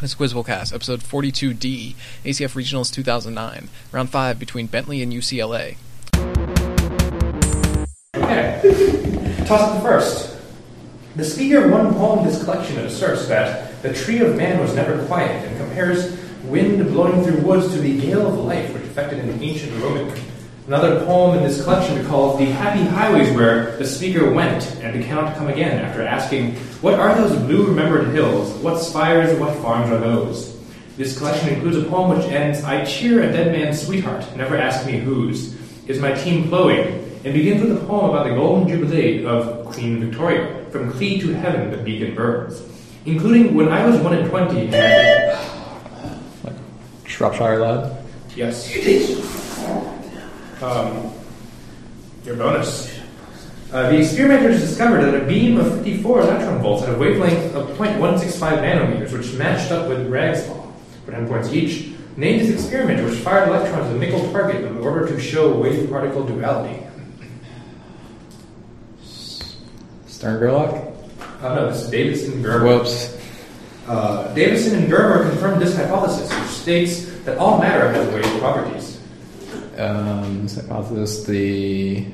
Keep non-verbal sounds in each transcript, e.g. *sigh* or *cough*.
This Cast, episode 42D, ACF Regionals 2009, round 5 between Bentley and UCLA. Okay. Toss the first. The speaker one poem in this collection asserts that the tree of man was never quiet and compares wind blowing through woods to the gale of life which affected an ancient Roman. Another poem in this collection called the happy highways where the speaker went and cannot come again after asking, What are those blue remembered hills? What spires, and what farms are those? This collection includes a poem which ends, I cheer a dead man's sweetheart, never ask me whose. Is my team ploughing? And begins with a poem about the golden jubilee of Queen Victoria. From Clee to heaven the beacon burns. Including when I was one and twenty and Shropshire lad. Yes. Um, your bonus. Uh, the experimenters discovered that a beam of 54 electron volts had a wavelength of 0.165 nanometers, which matched up with Bragg's law for 10 points each. Named this experiment, which fired electrons at a nickel target in order to show wave-particle duality. Stern Gerlach. Uh, no, this is Davisson Germer. Whoops. Uh, Davisson and Germer confirmed this hypothesis, which states that all matter has wave properties. Um, this hypothesis, the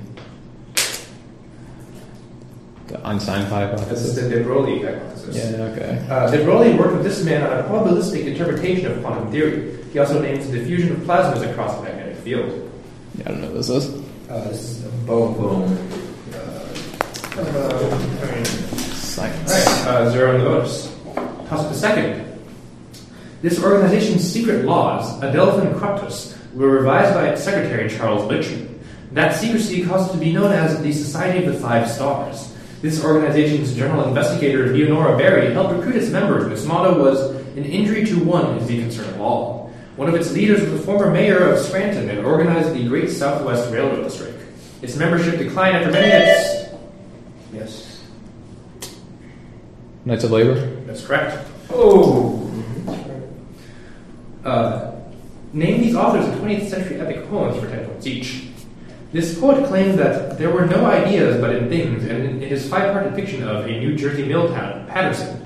the Einstein This is hypothesis. the de Broglie hypothesis. Yeah. Okay. Uh, de Broglie worked with this man on a probabilistic interpretation of quantum theory. He also names the diffusion of plasmas across the magnetic field. Yeah, I don't know what this is. Uh, this is a Bohm poem. Uh, I mean, Science. Alright, uh, zero in the bonus. Toss the second. This organization's secret laws, Adelphon Kruptos, were revised by its secretary, Charles Litchman. That secrecy caused it to be known as the Society of the Five Stars. This organization's general investigator, Leonora Barry, helped recruit its members, and its motto was, An injury to one is the concern of all. One of its leaders was the former mayor of Scranton and organized the Great Southwest Railroad District. Its membership declined after many hits. Yes. Knights of Labor. That's correct. Oh. Uh, name these authors of 20th century epic poems for 10 points each. This poet claims that there were no ideas but in things, and in his five-part depiction of a New Jersey mill town, Paterson,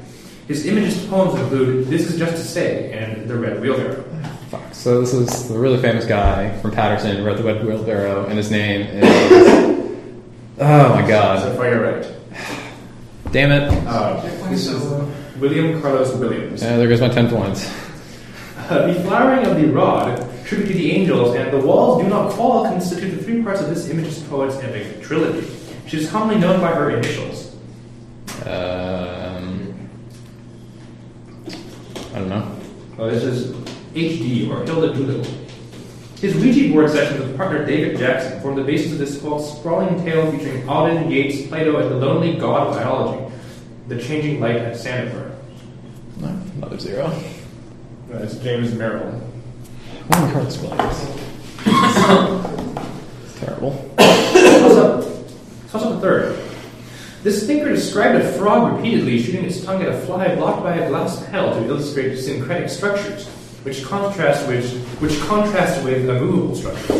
his imagist poems include This Is Just to Say and The Red Wheelbarrow. Fuck. So this is the really famous guy from Paterson who wrote the Red Wheelbarrow, and his name is. *laughs* Oh my god. So far, you're right. Damn it! Uh, William Carlos Williams. Yeah, there goes my ten points. Uh, the flowering of the rod, tribute to the angels, and the walls do not fall constitute the three parts of this imagist poet's epic trilogy. She is commonly known by her initials. Um, I don't know. Uh, this is HD, or Hilda Doolittle. His Ouija board sessions with partner David Jackson form the basis of this quote, sprawling tale featuring Auden, Yeats, Plato, and the lonely god of biology, the changing light at Sandover. No, another zero. Uh, it's James Merrill. One of Carlos Williams. It's terrible. Toss up, toss up a third. This thinker described a frog repeatedly shooting its tongue at a fly blocked by a glass panel to illustrate syncretic structures, which contrast with which contrast with a movable structure.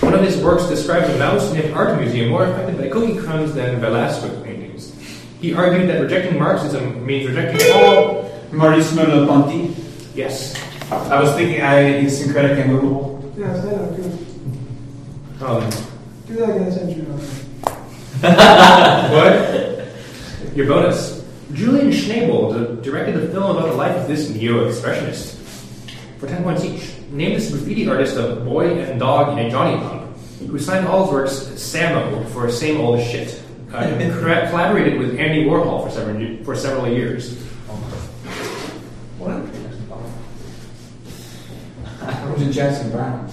One of his works describes a mouse in an art museum more affected by cookie crumbs than Velasquez paintings. He argued that rejecting Marxism means rejecting all. Maurice Merleau-Ponty. Yes. I was thinking I he's syncretic and movable. Yeah, I know, good. Um, Do that again, send you *laughs* What? Your bonus. Julian Schnabel di- directed a film about the life of this neo-expressionist. For 10 points each. Name this graffiti artist of Boy and Dog in a Johnny Pump, who signed all his works Samo for Same Old Shit. Uh, *laughs* and collaborated with Andy Warhol for several, for several years. What? Or Jackson Brown?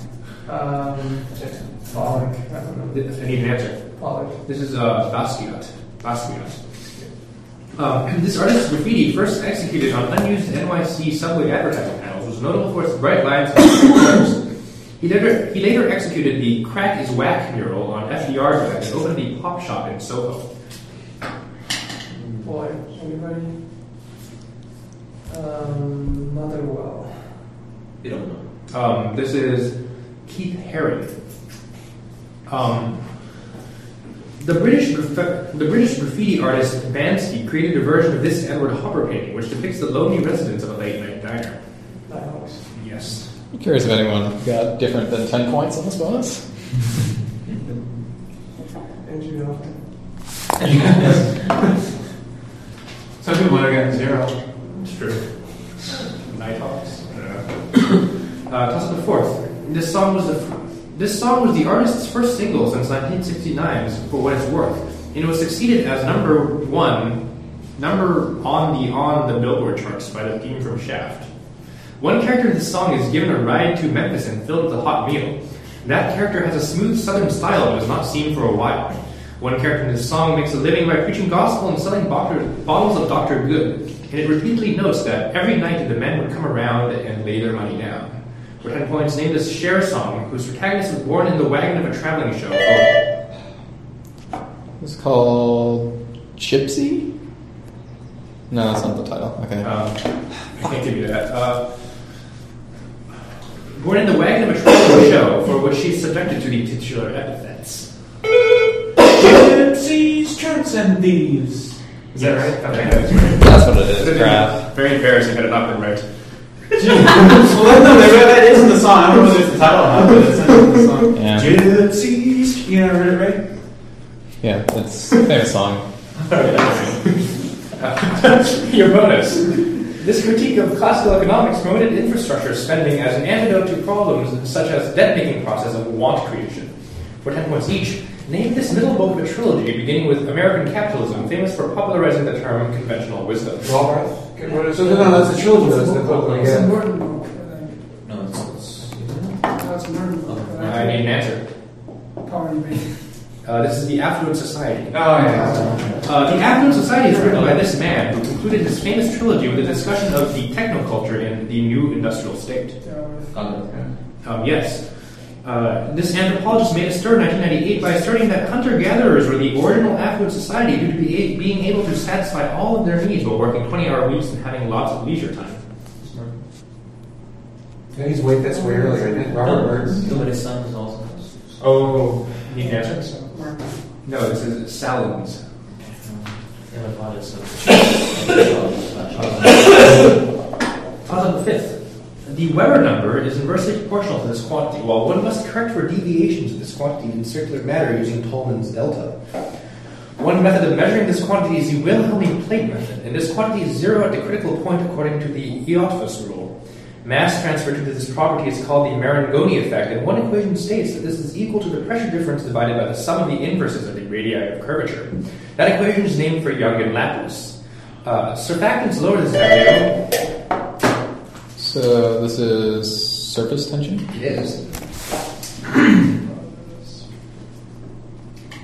Um, Pollock. I don't know. I need an answer. Pollock. This is uh, Basquiat. Basquiat. Um, *clears throat* this artist's graffiti, first executed on unused NYC subway advertising panels, was notable for its bright lines and colors. He later, he later executed the Crack is Whack mural on FDR Drive and opened the Pop Shop in Soho. Boy, anybody? Um, Motherwell. You don't know. Um, this is Keith Haring. Um, The British, graf- the British graffiti artist Banksy created a version of this Edward Hopper painting, which depicts the lonely residents of a late night diner. Nice. Yes. I'm curious if anyone got different than 10 points on this bonus. *laughs* Engineering. *laughs* Some people might have gotten zero. It's true. Nighthawks. I don't know. Uh, fourth. This song was the this song was the artist's first single since 1969, for what it's worth, and it was succeeded as number one, number on the on the Billboard charts by the theme from Shaft. One character in this song is given a ride to Memphis and filled with a hot meal. That character has a smooth southern style and was not seen for a while. One character in this song makes a living by preaching gospel and selling bottles of Dr. Good, and it repeatedly notes that every night the men would come around and lay their money down. For 10 points, name this Cher song, whose protagonist was born in the wagon of a traveling show. Oh, It's called Gypsy? No, that's not the title. Okay. um, I can't give you that. Uh, born in the wagon of a traveling show, for which she's subjected to the titular epithets. Gypsies, tramps, and thieves. Is that right? Okay, that's right. That's what it is, crap. *laughs* Very embarrassing had it not been right. Well, no, they read that is in the song. I don't know whether it's the title or not, but it's in the song. Yeah. Gypsies. You never read it right? Yeah, that's a famous song. Your bonus. This critique of classical economics promoted infrastructure spending as an antidote to problems such as debt-making process of want creation. For 10 points each, name this middle book of a trilogy beginning with American capitalism, famous for popularizing the term conventional wisdom. Robert. Get rid So, no, no, that's the trilogy. That's the book. It's Yeah. Merton book. No, it's, it's think. That's Merton book. I need an answer. Pardon me. Uh, this is the Affluent Society. Oh, yeah. Uh, the Affluent Society is written by this man who concluded his famous trilogy with a discussion of the technoculture in the new industrial state. Um, yes. Uh, this anthropologist made a stir in 1998 by asserting that hunter-gatherers were the original affluent society due to be, being able to satisfy all of their needs while working 20-hour weeks and having lots of leisure time. Yeah, he's way, that's way earlier, isn't it? Robert Burns. Nobody's son is also. Oh, need an answer? No, this is Sahlins. Yeah, my father's son. The fifth. The Weber number is inversely proportional to this quantity, while one must correct for deviations of this quantity in circular matter using Tolman's delta. One method of measuring this quantity is the Wilhelmy plate method, and this quantity is zero at the critical point according to the Eötvös rule. Mass transfer due to this property is called the Marangoni effect, and one equation states that this is equal to the pressure difference divided by the sum of the inverses of the radii of curvature. That equation is named for Young and Laplace. Uh, surfactants lower this value. So this is surface tension? It is.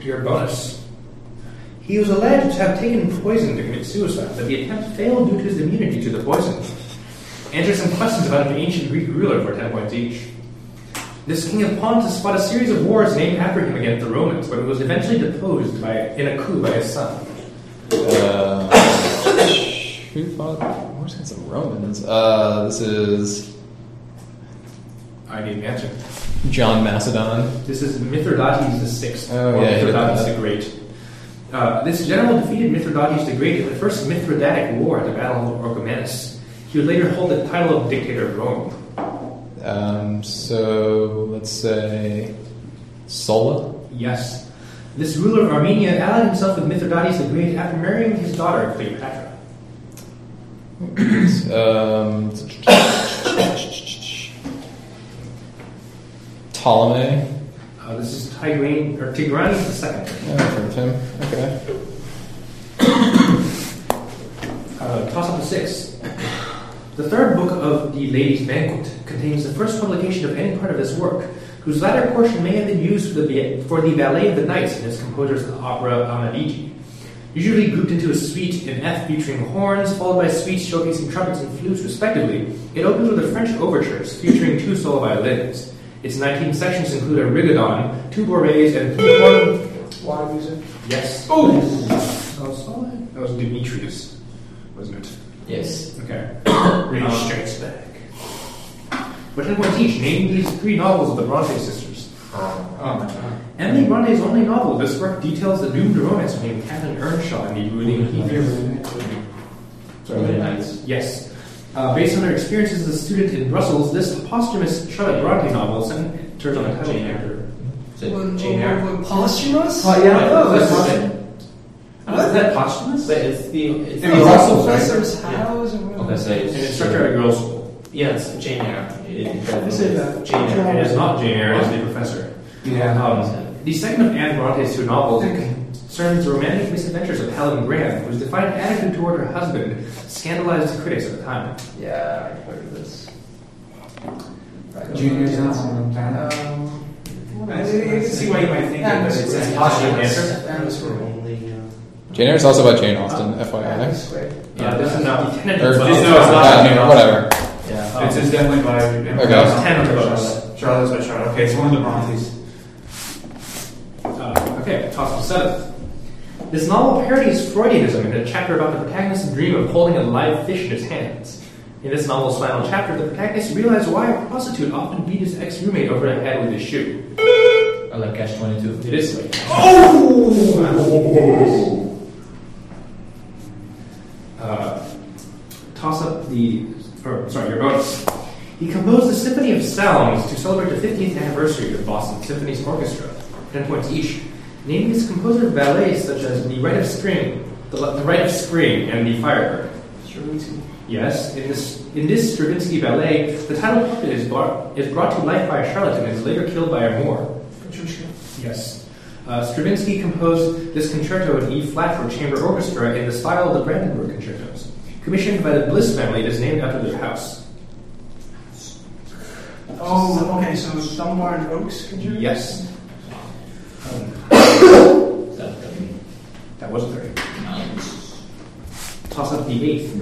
Your bonus. He was alleged to have taken poison to commit suicide, but the attempt failed due to his immunity to the poison. Answer some questions about an ancient Greek ruler for 10 points each. This king of Pontus fought a series of wars named after him against the Romans, but was eventually deposed by, in a coup by his son. Uh, *coughs* who fought wars against the Romans? Uh, this is I need an answer. John Macedon. This is Mithridates the Sixth, Oh, or yeah, he did Mithridates that. the Great. Uh, this general defeated Mithridates the Great in the First Mithridatic War at the Battle of Orchomenus. He would later hold the title of dictator of Rome. Um, so let's say Sulla. Yes. This ruler of Armenia allied himself with Mithridates the Great after marrying his daughter Cleopatra. Um, Ptolemy. Uh, this is Tigranes or Tigranes the Second. Yeah, I've heard of him. Okay. Uh, toss up the six. The third book of the Ladies' Banquet contains the first publication of any part of this work, whose latter portion may have been used for the, for the Ballet of the Knights in its composer's opera Amadigi. Usually grouped into a suite in F featuring horns, followed by suites showcasing trumpets and flutes respectively, it opens with a French overtures featuring two solo violins. Its 19 sections include a rigodon, two bourrées, and three horn. Why music? Yes. Oh! That was Demetrius, wasn't it? Yes. Okay. Read strikes back. But 10 points each. Name these three novels of the Bronte sisters. My god. Emily Bronte's only novel, this work details the doomed romance between Catherine Earnshaw and the brooding Heath. Really nice. Yes. Uh, based on her experiences as a student in Brussels, this posthumous Charlotte Bronte novel centers on a title Jane Eyre. character. Is Jane Eyre? Posthumous? Oh, yeah. Oh, That's that's what- Is that posthumous? But it's the it's In the the Brussels, right? Professor's Yeah. house or what? Okay, so An it's instructor at a girls' school. Yeah, it's Jane Eyre. It, it, Is it, uh, Jane Eyre? It is not Jane Eyre, it is the professor. Yeah. Um, the second of Anne Bronte's two novels concerns the romantic misadventures of Helen Graham, whose defiant attitude toward her husband scandalized critics at the time. Yeah, I've heard of this. Junior's not one of them. Um, I can see why you might think it, but it's Atmosphere. a posthumous. Answer? Atmosphere. Only, uh, Jane Eyre is also about Jane Austen, FYI. Atmosphere. Yeah, this is not the tenant Or, of no, it's not. uh, whatever. Yeah. It's, it's definitely by Okay. Ten of those. Charlotte's by Charlotte. Okay, it's one of the Brontes. Uh, okay, toss up seventh. This novel parodies Freudianism in a chapter about the protagonist's dream of holding a live fish in his hands. In this novel's final chapter, the protagonist realized why a prostitute often beat his ex-roommate over the head with his shoe. I like Catch 22. It is like uh, toss up the, or sorry, your bonus. He composed the Symphony of Psalms to celebrate the 50th anniversary of Boston Symphony's orchestra, 10 points each, naming his composer ballets such as The Rite of Spring, The, the Rite of Spring, and The Firebird. Stravinsky? Yes, in this in this Stravinsky ballet, the title puppet is brought, is brought to life by a charlatan and is later killed by a Moor. Yes. Uh, Stravinsky composed this concerto in E flat for chamber orchestra in the style of the Brandenburg concertos. Commissioned by the Bliss family, it is named after their house. Oh, okay, so Dumbarton Oaks conjured? Yes. Is that the That was very. Nice. Toss up the eighth.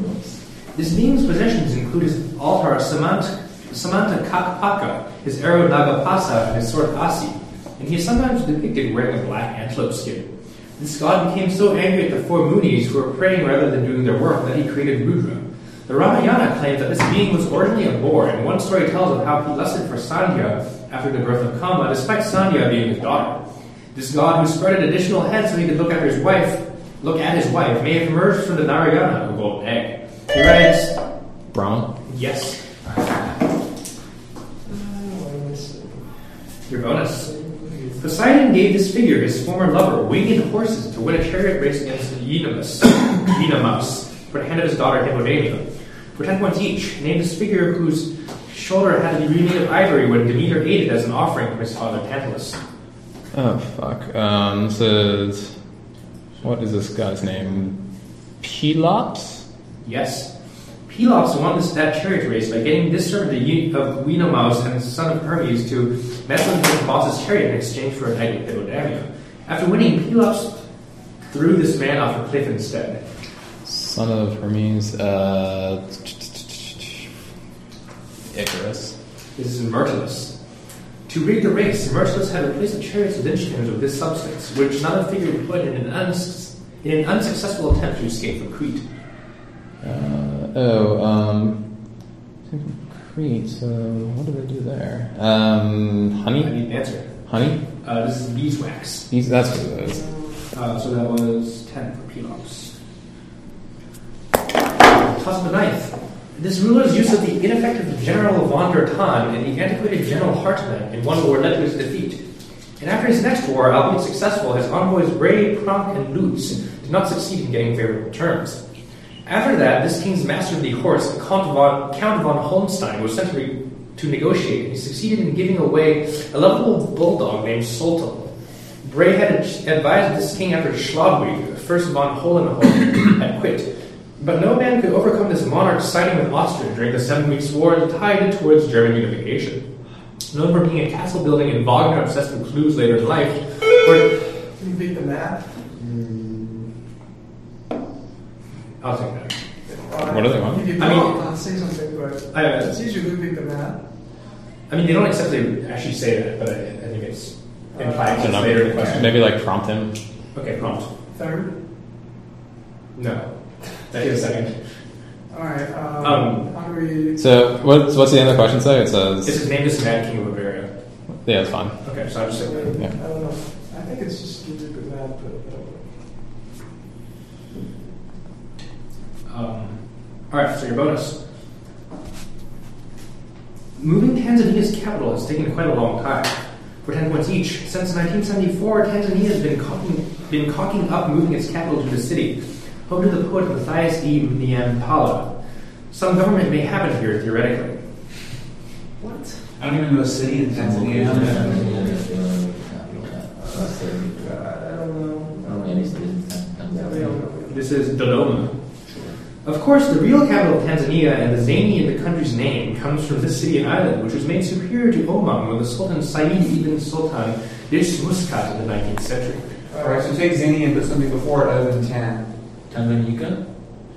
This being's possessions include his altar Samanta, Samanta Kakpaka, his arrow Nagapasa, and his sword Asi, and he is sometimes depicted wearing a black antelope skin. This god became so angry at the four Munis who were praying rather than doing their work that he created Rudra. The Ramayana claims that this being was originally a boar, and one story tells of how he lusted for Sandhya after the birth of Kama, despite Sandhya being his daughter. This god who spread an additional head so he could look after his wife, look at his wife, may have emerged from the Narayana, a golden egg. He writes, Brahma? yes, your bonus. Poseidon gave this figure his former lover winged horses to win a chariot race against Oenomaus, Oenomaus, for the hand of his daughter Hippodamia. For ten points each, name this figure whose shoulder had to be remade of ivory when Demeter ate it as an offering from his father Tantalus. Oh, fuck. Um, this is. What is this guy's name? Pelops? Yes. Pelops won this, that chariot race by getting this servant of of Oenomaus and son of Hermes to mess with his boss's chariot in exchange for a night with Hippodamia. After winning, Pelops threw this man off a cliff instead. Son of Hermes. Uh. Icarus. This is Myrtilus. To rig the race, Myrtilus had replaced the chariots of Inchians with this substance, which another figure employed in an, in an unsuccessful attempt to escape from Crete. Uh, oh, um. Crete, so what do they do there? Um, I honey? need an answer. Honey? Uh, this is beeswax. These, that's what it is. Uh, so that was 10 for Pelops. Toss the knife. This ruler's use of the ineffective General von der Tann and the antiquated General Hartmann in one war led to his defeat. And after his next war, albeit successful, his envoys Ray, Pronk, and Lutz did not succeed in getting favorable terms. After that, this king's master of the horse, Count von, Count von Holnstein, was sent to, negotiate, and he succeeded in giving away a lovable bulldog named Sultan. Bray had advised this king after Chlodwig, first von Hohenlohe, *coughs* had quit. But no man could overcome this monarch siding with Austria during the Seven Weeks' War tied towards German unification. Known for being a castle building and Wagner obsessed with clues later in life, or Can you beat the map? I'll take that. What do they want? If you I mean- I'll say something, but I, uh, it's usually pick the map. I mean, they don't exactly actually say that, but I, I think it's implied I don't later in the question. maybe like prompt him. Okay, prompt. Third. No. That is a second. Alright, um, Um, how do we. So, what's, what's the end of the question say? It This says. is named as Mad King of Bavaria. Yeah, it's fine. Okay, so I'll just say I Yeah. don't know. I think it's just give it good map, but I don't know. Um, all right, so your bonus. Moving Tanzania's capital has taken quite a long time. For 10 points each, since 1974, Tanzania has been cocking, been cocking up moving its capital to the city, home to the poet Matthias E. Nyampala. Some government may happen here, theoretically. What? I don't even know a city in Tanzania. I don't know. Yeah, we don't know. This is Dodoma. Of course, the real capital of Tanzania and the zany in the country's name comes from this city and island, which was made superior to Oman when the Sultan Said ibn Sultan ditched Muscat in the 19th century. Alright, so take Zany and put something before it other than Tan. Tanganyika?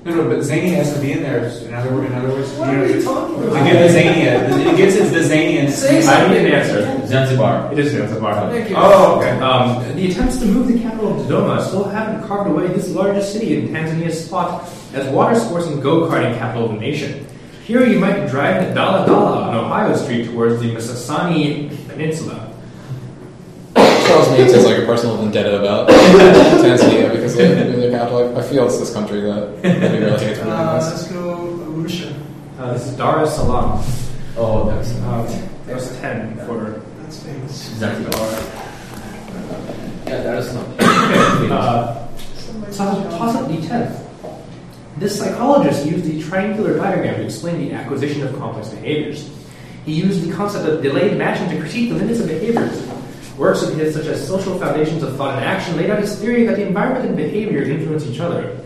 No, no, but Zany has to be in there. In other words, in other words, What you are know, you talking to about? get the Zania, it gets it the Zanian. Say I need an answer. Zanzibar. It is Zanzibar. Thank you. Oh, okay. Um, the attempts to move the capital of Dodoma still haven't carved away this largest city in Tanzania's spot as water sports and go-karting capital of the nation. Here you might drive the Dala Dala on Ohio Street towards the Msasani Peninsula. Charles Nates has like a personal vendetta about *laughs* Tanzania because they live in their capital. I feel it's this country that, that really hates. Uh, let's go Arusha. Uh, this is Dar es Salaam. Oh, that's Um, that was 10 for... That's famous. Zanzibar. Yeah, that is not. Uh, toss, toss up D10. This psychologist used the triangular diagram to explain the acquisition of complex behaviors. He used the concept of delayed matching to critique the limits of behaviors. Works of his, such as Social Foundations of Thought and Action, laid out his theory that the environment and behavior influence each other,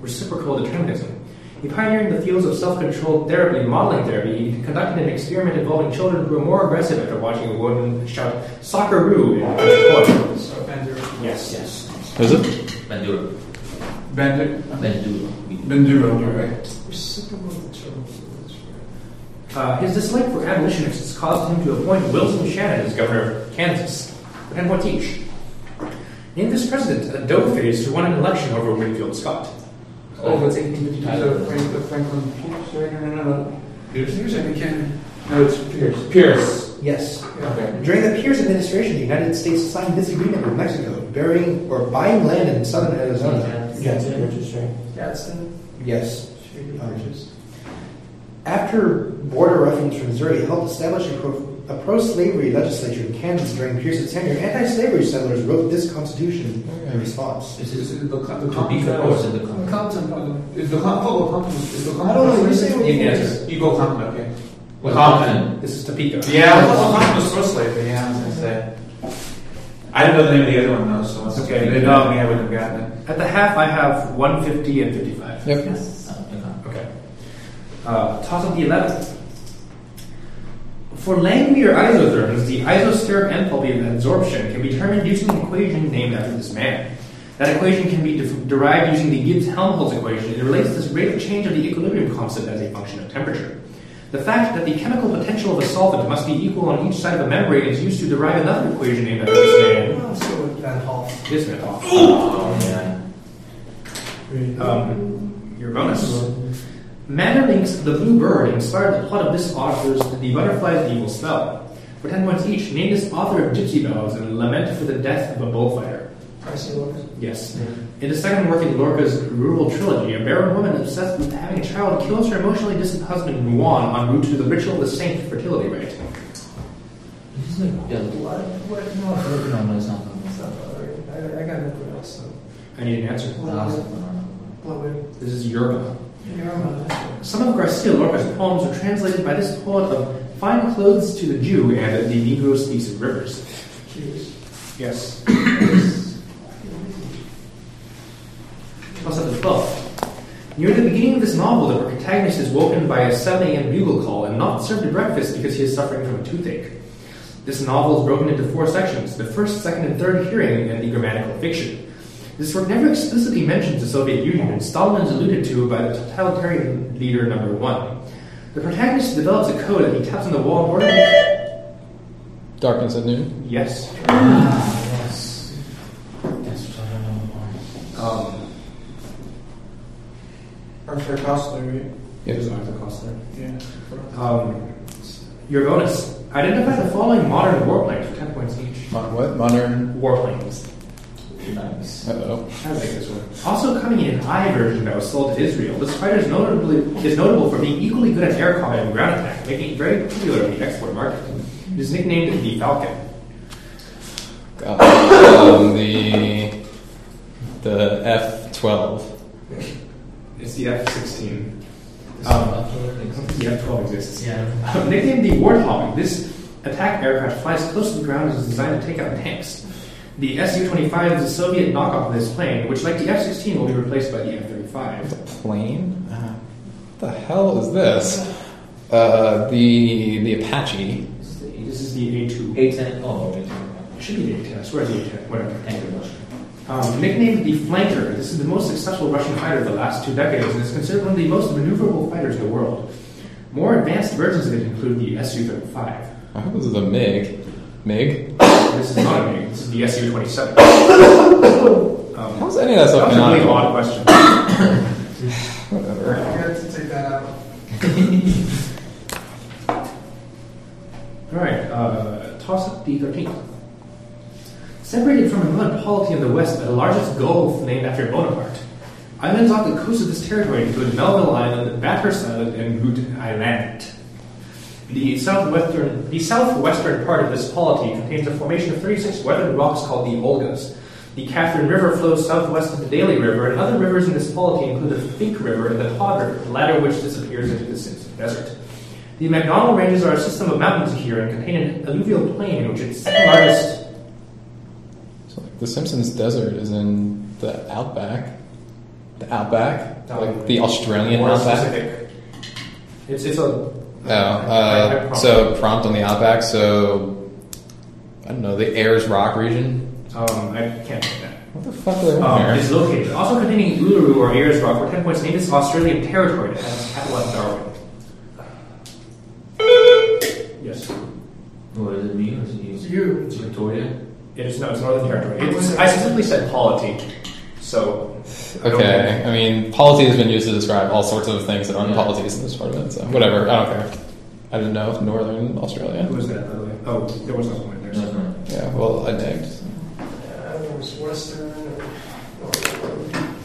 reciprocal determinism. He pioneered the fields of self-controlled therapy and modeling therapy. He conducted an experiment involving children who were more aggressive after watching a woman shout "Socceroo" in a poem. So, Bandura. Yes, yes. is it? Bandura. Bandura. Bandura. Bandura, right. Uh, his dislike for abolitionists caused him to appoint Wilson Shannon as governor of Kansas, and 10 points each. Named this president a dough face who won an election over Winfield Scott. Oh, it's 1852. So Franklin, Franklin Pierce, right? No, no, no. Pierce? Pierce, I can. No, it's Pierce. Pierce. Yes. Okay. During the Pierce administration, the United States signed this agreement with Mexico, burying or buying land in southern Arizona. Gadsden Registry. Gadsden. Yes. Um, Bridges. After border ruffians from Missouri helped establish a, pro, a pro-slavery legislature in Kansas during Pierce's tenure, anti-slavery settlers wrote this constitution in response. This Is is it the, the, the Topeka is the Compton. Compton? Is the Compton? Oh, Is the Compton? I don't know, you say what You you can think. answer. You go Compton, okay. Well, Compton. This is Topeka. Yeah, well, Compton was pro slavery, yeah, I was gonna say. I didn't know the name of the other one though, so it's Okay, okay. If they no. didn't, I wouldn't have gotten it. At the half, I have 150 and 55. Yep. Uh, okay. Okay. Uh, toss up the 11th. For Langmuir isotherms, the isosteric enthalpy of adsorption can be determined using an equation named after this man. That equation can be de- derived using the Gibbs-Helmholtz equation. It relates this rate of change of the equilibrium constant as a function of temperature. The fact that the chemical potential of a solvent must be equal on each side of a membrane is used to derive another equation named after this man. Let's go with Van Hoff. This man off. Oh, yeah. Um, your bonus. Maeterlinck's The Blue Bird inspired the plot of this author's The Butterfly's Evil Spell. For 10 points each, name this author of Gypsy Bells and Lament for the Death of a Bullfighter. Pricey look. Yes. In the second work in Lorca's rural trilogy, a barren woman obsessed with having a child kills her emotionally distant husband Juan en route to the ritual of the saint fertility rite. This is like, yeah, What? What? no, no, no, it's not. It's. I, I got nothing else. So. I need an answer. Blow it. This is Yerma. You're on this one. Some of Garcia Lorca's poems are translated by this poet of fine clothes to the Jew and the Negro speaks of rivers. Curious. Yes. Plus up to 12. Near the beginning of this novel, the protagonist is woken by a 7 a.m. bugle call and not served a breakfast because he is suffering from a toothache. This novel is broken into four sections the first, second, and third hearing, and the grammatical fiction. This work never explicitly mentions the Soviet Union, and Stalin is alluded to by the totalitarian leader number one. The protagonist develops a code that he taps on the wall in order to. Darkness at noon. Yes. Yes. That's what I don't know. Um, Arthur Koestler, right? Yep. There's Arthur Koestler. Yeah. Um, Your bonus. Identify the following modern warplanes for 10 points each. Mon- what? Modern. Warplanes. Nice. Uh-oh. I like this one. Also coming in an I version that was sold to Israel, this fighter is notably is notable for being equally good at air combat and ground attack, making it very popular in the export market. It is nicknamed the Falcon. God. um, the the F twelve. It's the F-16. Um, the F-12 exists. Yeah. Um, *laughs* nicknamed the Warthog, this attack aircraft flies close to the ground and is designed to take out tanks. The Su-25 is a Soviet knockoff of this plane, which, like the F-16, will be replaced by the F-35. The plane. Uh, what the hell is this? Uh, the the Apache. This is the A-2. A10. Oh, A10. It should be the A-10. I swear it's the A-10. Whatever. Thank you very much. Um, nicknamed the Flanker, this is the most successful Russian fighter of the last two decades and is considered one of the most maneuverable fighters in the world. More advanced versions of it include the Su-35. I hope this is a MiG. MiG. This is not a MiG, this is the Su-27. Um, How's any of that that stuff was a really canonical? odd question. Whatever. forgot to take that out. Alright, uh, toss up the 13th. Separated from a mud polity in the west by the largest gulf named after Bonaparte. Islands off the coast of this territory include Melville Island, Bathurst Island, and Goot Island. The southwestern, the southwestern part of this polity contains a formation of 36 weathered rocks called the Olgas. The Katherine River flows southwest of the Daly River, and other rivers in this polity include the Finke River and the Todd River, the latter of which disappears into the Simpson Desert. The MacDonnell Ranges are a system of mountains here and contain an alluvial plain in which its second largest. So, the Simpsons Desert is in the outback. The outback, like the Australian outback. specific. It's, it's a. Oh, uh, so prompt on the outback. So I don't know the Ayers Rock region. Um, I can't say that. What the fuck are they Um, doing is located. Also containing Uluru or Ayers Rock, for 10 points, named its Australian territory that has capital at Darwin. Yes. What does it mean? What does it mean? It's you. It's Victoria. It is, no, it's Northern Territory. It's, I specifically said polity, so. I don't Okay, I mean, polity has been used to describe all sorts of things that aren't Yeah. polities in this part of it. So whatever, I don't care. I didn't know Northern Australia. Who was that, by the way? Oh, there was no point there. so- No, Yeah, well, I nagged. Yeah, it was Western.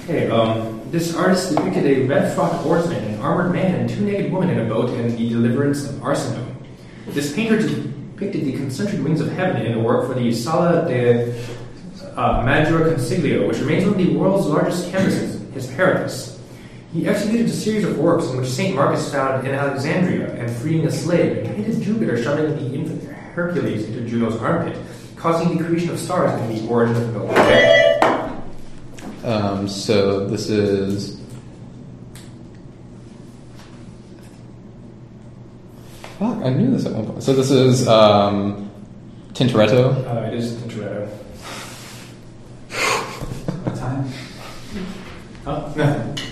Okay, um, this artist depicted a red frocked oarsman, an armored man, and two naked women in a boat in the deliverance of Arsinoe. This painter depicted the concentric wings of heaven in a work for the Sala de uh, Maggiore Consiglio, which remains one of the world's largest canvases, his Paradise. He executed a series of works in which St. Marcus found in Alexandria and freeing a slave, and painted Jupiter shoving the infant Hercules into Juno's armpit, causing the creation of stars and the origin of the Milky Way. Um, so this is. Fuck, I knew this at one point. So this is um, Tintoretto. Uh, it is Tintoretto. What time? Oh, nothing. *laughs*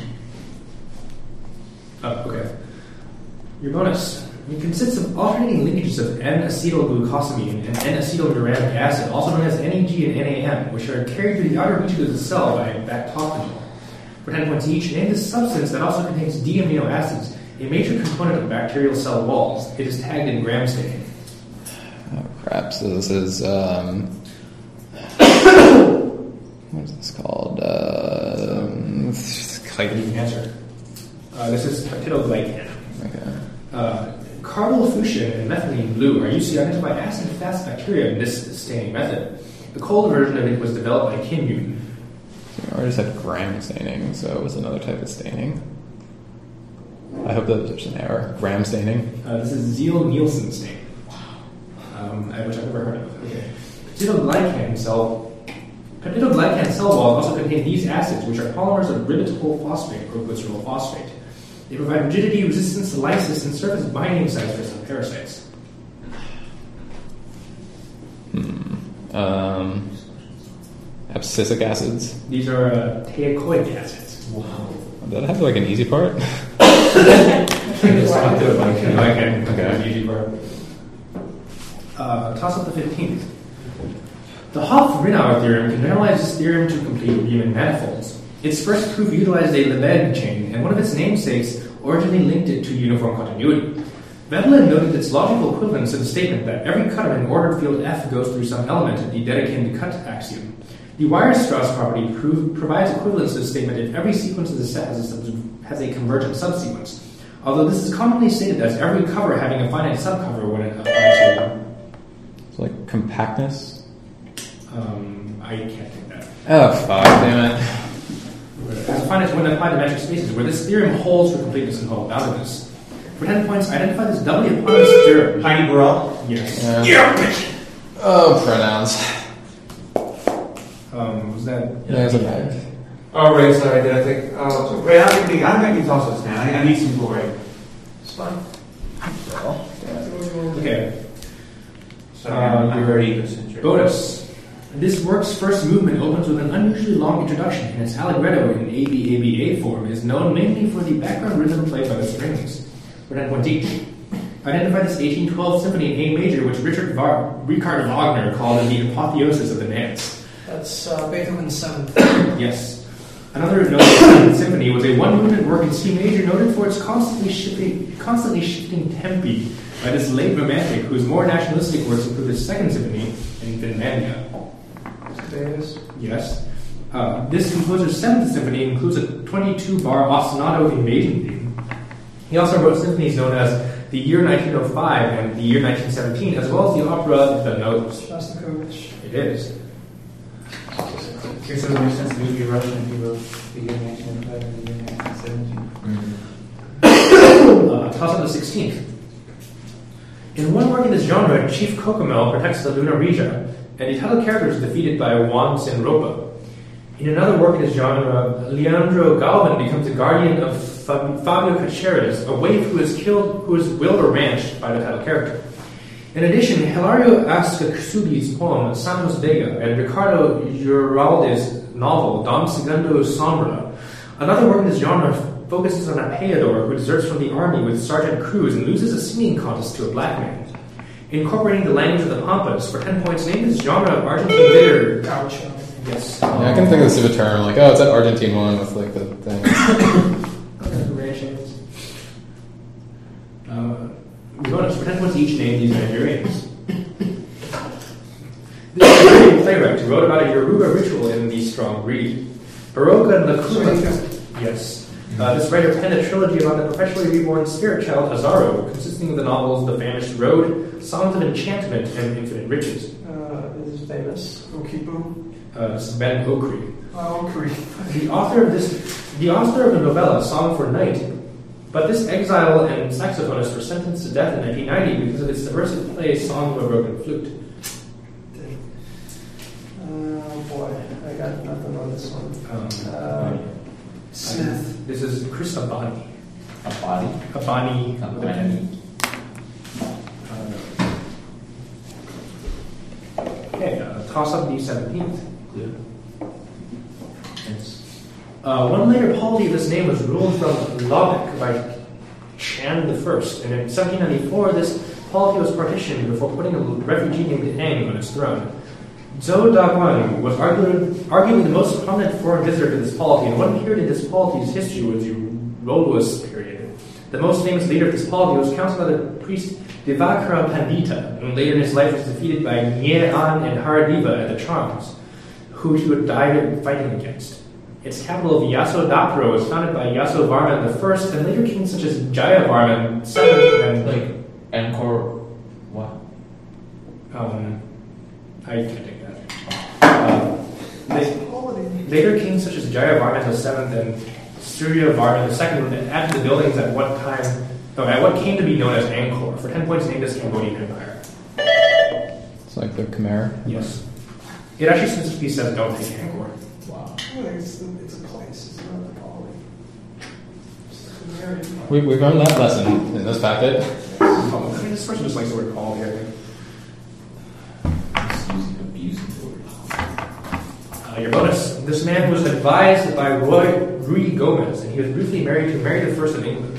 Oh, okay. Your bonus. It consists of alternating linkages of N-acetylglucosamine and N-acetylmuramic acid, also known as NEG and NAM, which are carried through the outer reaches of the cell by bactoprenol. For 10 points each, name this substance that also contains D-amino acids, a major component of bacterial cell walls. It is tagged in gram staining. Oh crap! So this is um, *coughs* what is this called? Uh, Can answer. Uh, this is peptidoglycan. Okay. Uh, carbol fuchsin and methylene blue are used to identify acid-fast bacteria in this staining method. The cold version of it was developed by Kinyoun. So I just had gram staining, so it was another type of staining. I hope that was just an error. Gram staining. Uh, this is Ziehl-Neelsen stain, Wow. um, which I've never heard of. Okay. Peptidoglycan cell. Peptidoglycan cell walls also contain these acids, which are polymers of ribitol phosphate or glycerol phosphate. They provide rigidity, resistance to lysis, and serve as binding sites for some parasites. Um, abscisic acids. These are uh, teichoic acids. Did I have like an easy part? Peptidoglycan. *laughs* *laughs* Okay. Easy part. Uh, toss up the 15th. The Hopf-Rinow theorem can generalize this theorem to complete Riemann manifolds. Its first proof utilized a Lebesgue chain, and one of its namesakes originally linked it to uniform continuity. Veblen noted its logical equivalence to the statement that every cut of an ordered field F goes through some element of the Dedekind cut axiom. The Weierstrass property provides equivalence to the statement if every sequence of the set has a, has a convergent subsequence. Although this is commonly stated as every cover having a finite subcover when it applies to It's like compactness. Um, I can't think that. Oh fuck, damn it. As a finite when applied to metric spaces, where this theorem holds for completeness and wholeboundedness. For 10 points, identify this doubly eponymous theorem. Heine-Borel. Yes. Yeah. Oh, pronouns. Um, was that. Yeah, it's a bag. Oh, right, sorry, did I think? Oh, so, Ray, I'm gonna, I'm gonna use also Stan. I, I need some glory. It's fine. Okay. So Uh, I'm very egocentric. Bonus. This work's first movement opens with an unusually long introduction, and its allegretto in ABABA form is known mainly for the background rhythm played by the strings. For 10 points each. Identify this 1812 symphony in A major, which Richard Va- Richard Wagner called the apotheosis of the dance. That's uh, Beethoven's seventh. *coughs* Yes. Another noted symphony was a one-movement work in C major noted for its constantly shifting, constantly shifting tempi by this late romantic, whose more nationalistic works include the Second Symphony in Finlandia. Davis. Yes. Uh, this composer's Seventh Symphony includes a 22-bar ostinato invasion theme. He also wrote symphonies known as the Year 1905 and the Year 1917, as well as the opera The Notes. Shostakovich. It is. Okay, so it makes sense to be Russian if you wrote the year 1905 and the year 1917. *coughs* uh, toss up the 16th. In one work in this genre, Chief Cocomel protects the Luna Regia, and the title character is defeated by Juan Sinropa. In another work in this genre, Leandro Galvin becomes the guardian of Fabio Caceres, a waif who is killed, who is willed or ranched by the title character. In addition, Hilario Ascasubi's poem Santos Vega and Ricardo Uralde's novel Don Segundo Sombra, another work in this genre focuses on a payador who deserts from the army with Sergeant Cruz and loses a singing contest to a black man. Incorporating the language of the Pampas, for 10 points, name this genre of Argentine literature. Gaucho. Yes. Yeah, I can think of this of a term like, oh, it's that Argentine one with like the thing. Ranchings. *coughs* Uh, bonus, for 10 points each, name these Nigerians. This Nigerian playwright who wrote about a Yoruba ritual in The Strong Breed. Baroka Nkrumah. Yes. Uh, this writer penned a trilogy about the perpetually reborn spirit child Azaro, consisting of the novels The Vanished Road, Songs of Enchantment, and Infinite Riches. Uh, is famous. Okipu. Uh, this is Ben Okri. Oh, Korea. *laughs* The author of this, the author of the novella Song for Night, but this exile and saxophonist were sentenced to death in 1990 because of its subversive play Song of a Broken Flute. Oh boy, I got nothing on this one. Um, Uh, Smith. This is Chris Abani. A body. Abani. A with a body. Uh, okay, uh, toss up the 17th. It's Uh, one later polity of this name was ruled from Lubbock by Chan I, and in 1794 this polity was partitioned before putting a refugee named Eng on its throne. Zhou Daguang was arguably, arguably the most prominent foreign visitor to this polity, and one period in this polity's history was the Roluos period. The most famous leader of this polity was counseled by the priest Divakara Pandita, and later in his life was defeated by Nye An and Haradeva at the Chams, who he would die fighting against. Its capital of Yasodhapura was founded by Yasovarman I, and later kings such as Jayavarman VII and like encore. What? um, I can't take that. Uh, they- later kings such as Jayavarman VII and Suryavarman II added the buildings at what time, no, at what came to be known as Angkor. For ten points, named as Cambodian Empire. It's like the Khmer. Yes. It actually specifically says don't take Angkor. Wow. It's, it's a place, it's not a quality. It's We, we've learned that lesson in this packet. Oh, I mean, this person just likes the word quality, I think. Using abusing words. Uh, your bonus. This man was advised by Roy Rui Gomez, and he was briefly married to Mary I of England.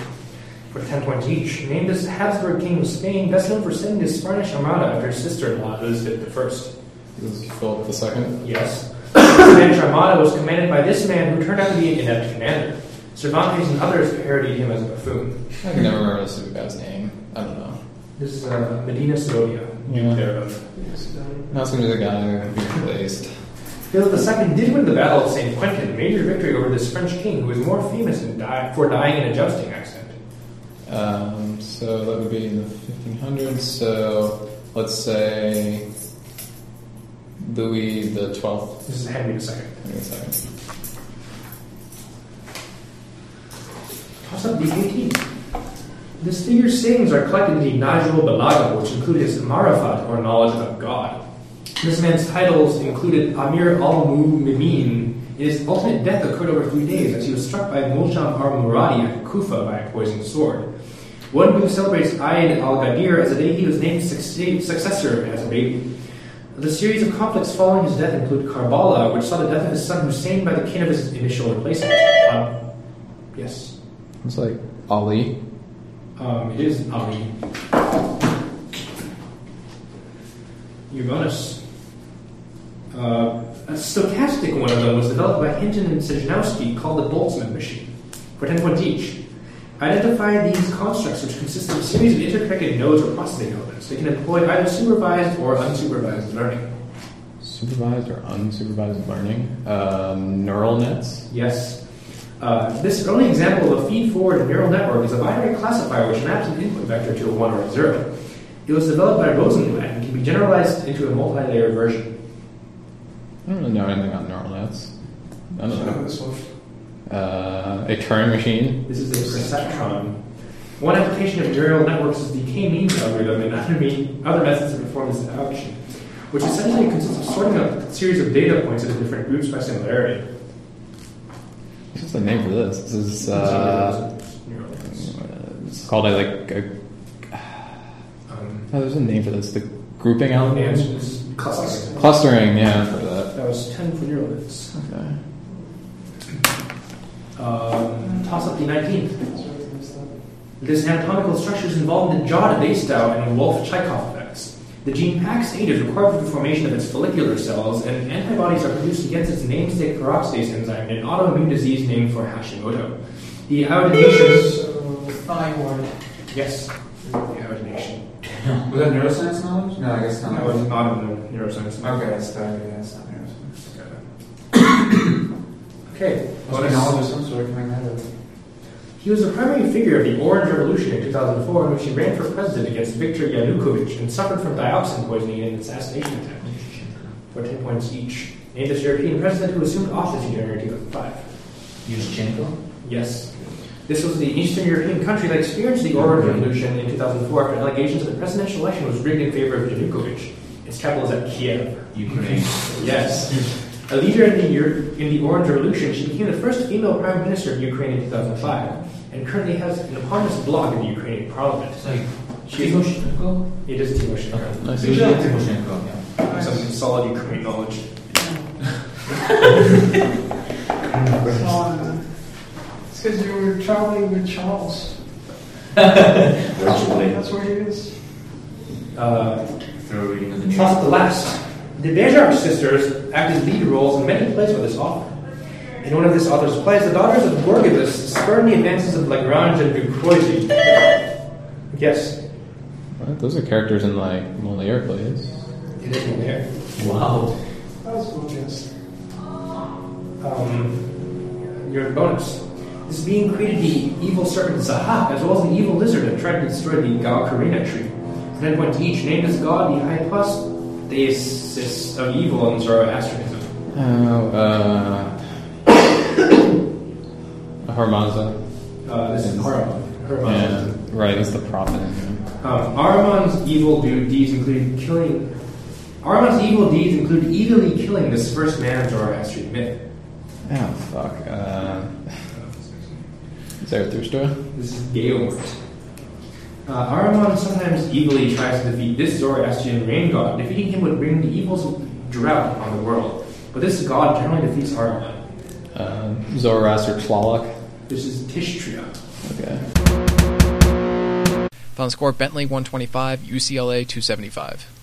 For 10 points each. Named as Habsburg King of Spain, best known for sending the Spanish Armada after his sister-in-law, Elizabeth I. This is Philip the Second. Yes. The Spanish Armada was commanded by this man who turned out to be an inept commander. Cervantes and others parodied him as a buffoon. I can never remember the stupid guy's name. I don't know. This is uh, Medina Sidonia, Yeah. thereof. That's gonna be the guy who be replaced. Philip II did win the Battle of St. Quentin, a major victory over this French king who was more famous di- for dying in a jousting accident. Um, so that would be in the 1500s. So let's say Louis the 12th. This is Henry II. A second. Toss up the 18th. This figure's sayings are collected in the Nahjul Balagha, which include his marifat, or knowledge of God. This man's titles included Amir al-Mu'minin. His ultimate death occurred over three days as he was struck by Muljam al-Muradi at Kufa by a poisoned sword. One who celebrates Eid al-Ghadir as the day he was named successor as a baby. The series of conflicts following his death include Karbala, which saw the death of his son Hussein by the king of his initial replacement. Um, yes. It's like Ali. Um, it is Ali. Your bonus. Uh, a stochastic one of them was developed by Hinton and Sejnowski called the Boltzmann machine, for 10 points each. Identify these constructs which consist of a series of interconnected nodes or processing elements. They can employ either supervised or unsupervised learning. Supervised or unsupervised learning. Um, neural nets. Yes. Uh, this early example of a feed-forward neural network is a binary classifier which maps an input vector to a 1 or a 0. It was developed by Rosenblatt and can be generalized into a multi-layer version. I don't really know anything about neural nets. I don't know. This one. Uh, a Turing machine. This is a perceptron. One application of neural networks is the k-means algorithm and other, me- other methods to perform this action, which essentially consists of sorting a series of data points into different groups by similarity. What's the name for this? This is uh, it's called a like a, Um, oh, there's a name for this. The grouping algorithm. clustering. Clustering. Yeah, that. That was 10 for neural nets. Okay. Um, toss up the 19th. This anatomical structure is involved in the Jod-Basedow and Wolff-Chaikoff effects. The gene PAX8 is required for the formation of its follicular cells, and antibodies are produced against its namesake peroxidase enzyme in an autoimmune disease named for Hashimoto. The iodination... So, thyroid. Yes, the iodination. Was that neuroscience knowledge? No, I guess not. Not in the neuroscience. Okay, that's that. Yeah, that's not neuroscience. Okay. *coughs* Must be knowledge of some sort coming out of it. He was the primary figure of the Orange Revolution in 2004, in which he ran for president against Viktor Yanukovych and suffered from dioxin poisoning in an assassination attempt. For 10 points each. Named as European president who assumed office in January 2005. Yushchenko? Yes. This was the Eastern European country that experienced the Orange Revolution in 2004 after allegations that the presidential election was rigged in favor of Yanukovych. Its capital is at Kiev. Ukraine. Yes. A leader in the, Euro- in the Orange Revolution, she became the first female prime minister of Ukraine in 2005 and currently has an eponymous blog in the Ukrainian parliament. It's like She is, Timoshenko? it is Timoshenko. Nice. Yulia Timoshenko, yeah. Some solid Ukrainian knowledge. *laughs* *laughs* It's because you were traveling with Charles. *laughs* Virtually. That's where he is. Uh, Through reading of the news. Plus the last. The Bergerac sisters act as lead roles in many plays by this author. In one of this author's plays, the daughters of Gorgibus spurn the advances of La Grange and Du Croisy. Yes, What? Those are characters in like Moliere plays. it is in there. Wow. That was cool, yes. Um, your bonus. This being created the evil serpent Zahak, as well as the evil lizard that tried to destroy the Gaokerena tree. 10 points each, named as god, the hypostasis of evil in Zoroastrianism. Oh, uh, *coughs* Harmaza. Uh, this is Ahriman. Ahriman. Yeah, right. He's the prophet. Um, Ahriman's evil deeds include killing. Ahriman's evil deeds include evilly killing this first man of Zoroastrian myth. Oh fuck. Uh, Zarathustra. This is Gayomart. Uh, Ahriman sometimes evilly tries to defeat this Zoroastrian rain god. Defeating him would bring the evils of drought on the world. But this god generally defeats Ahriman. Uh, Zoroaster Tlaloc. This is Tishtrya. Okay. Final score Bentley 125, UCLA 275.